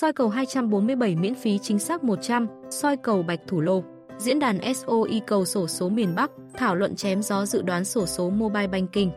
soi cầu 247 miễn phí chính xác 100, soi cầu Bạch Thủ Lô. Diễn đàn SOI cầu sổ số miền Bắc, thảo luận chém gió dự đoán sổ số Mobile Banking.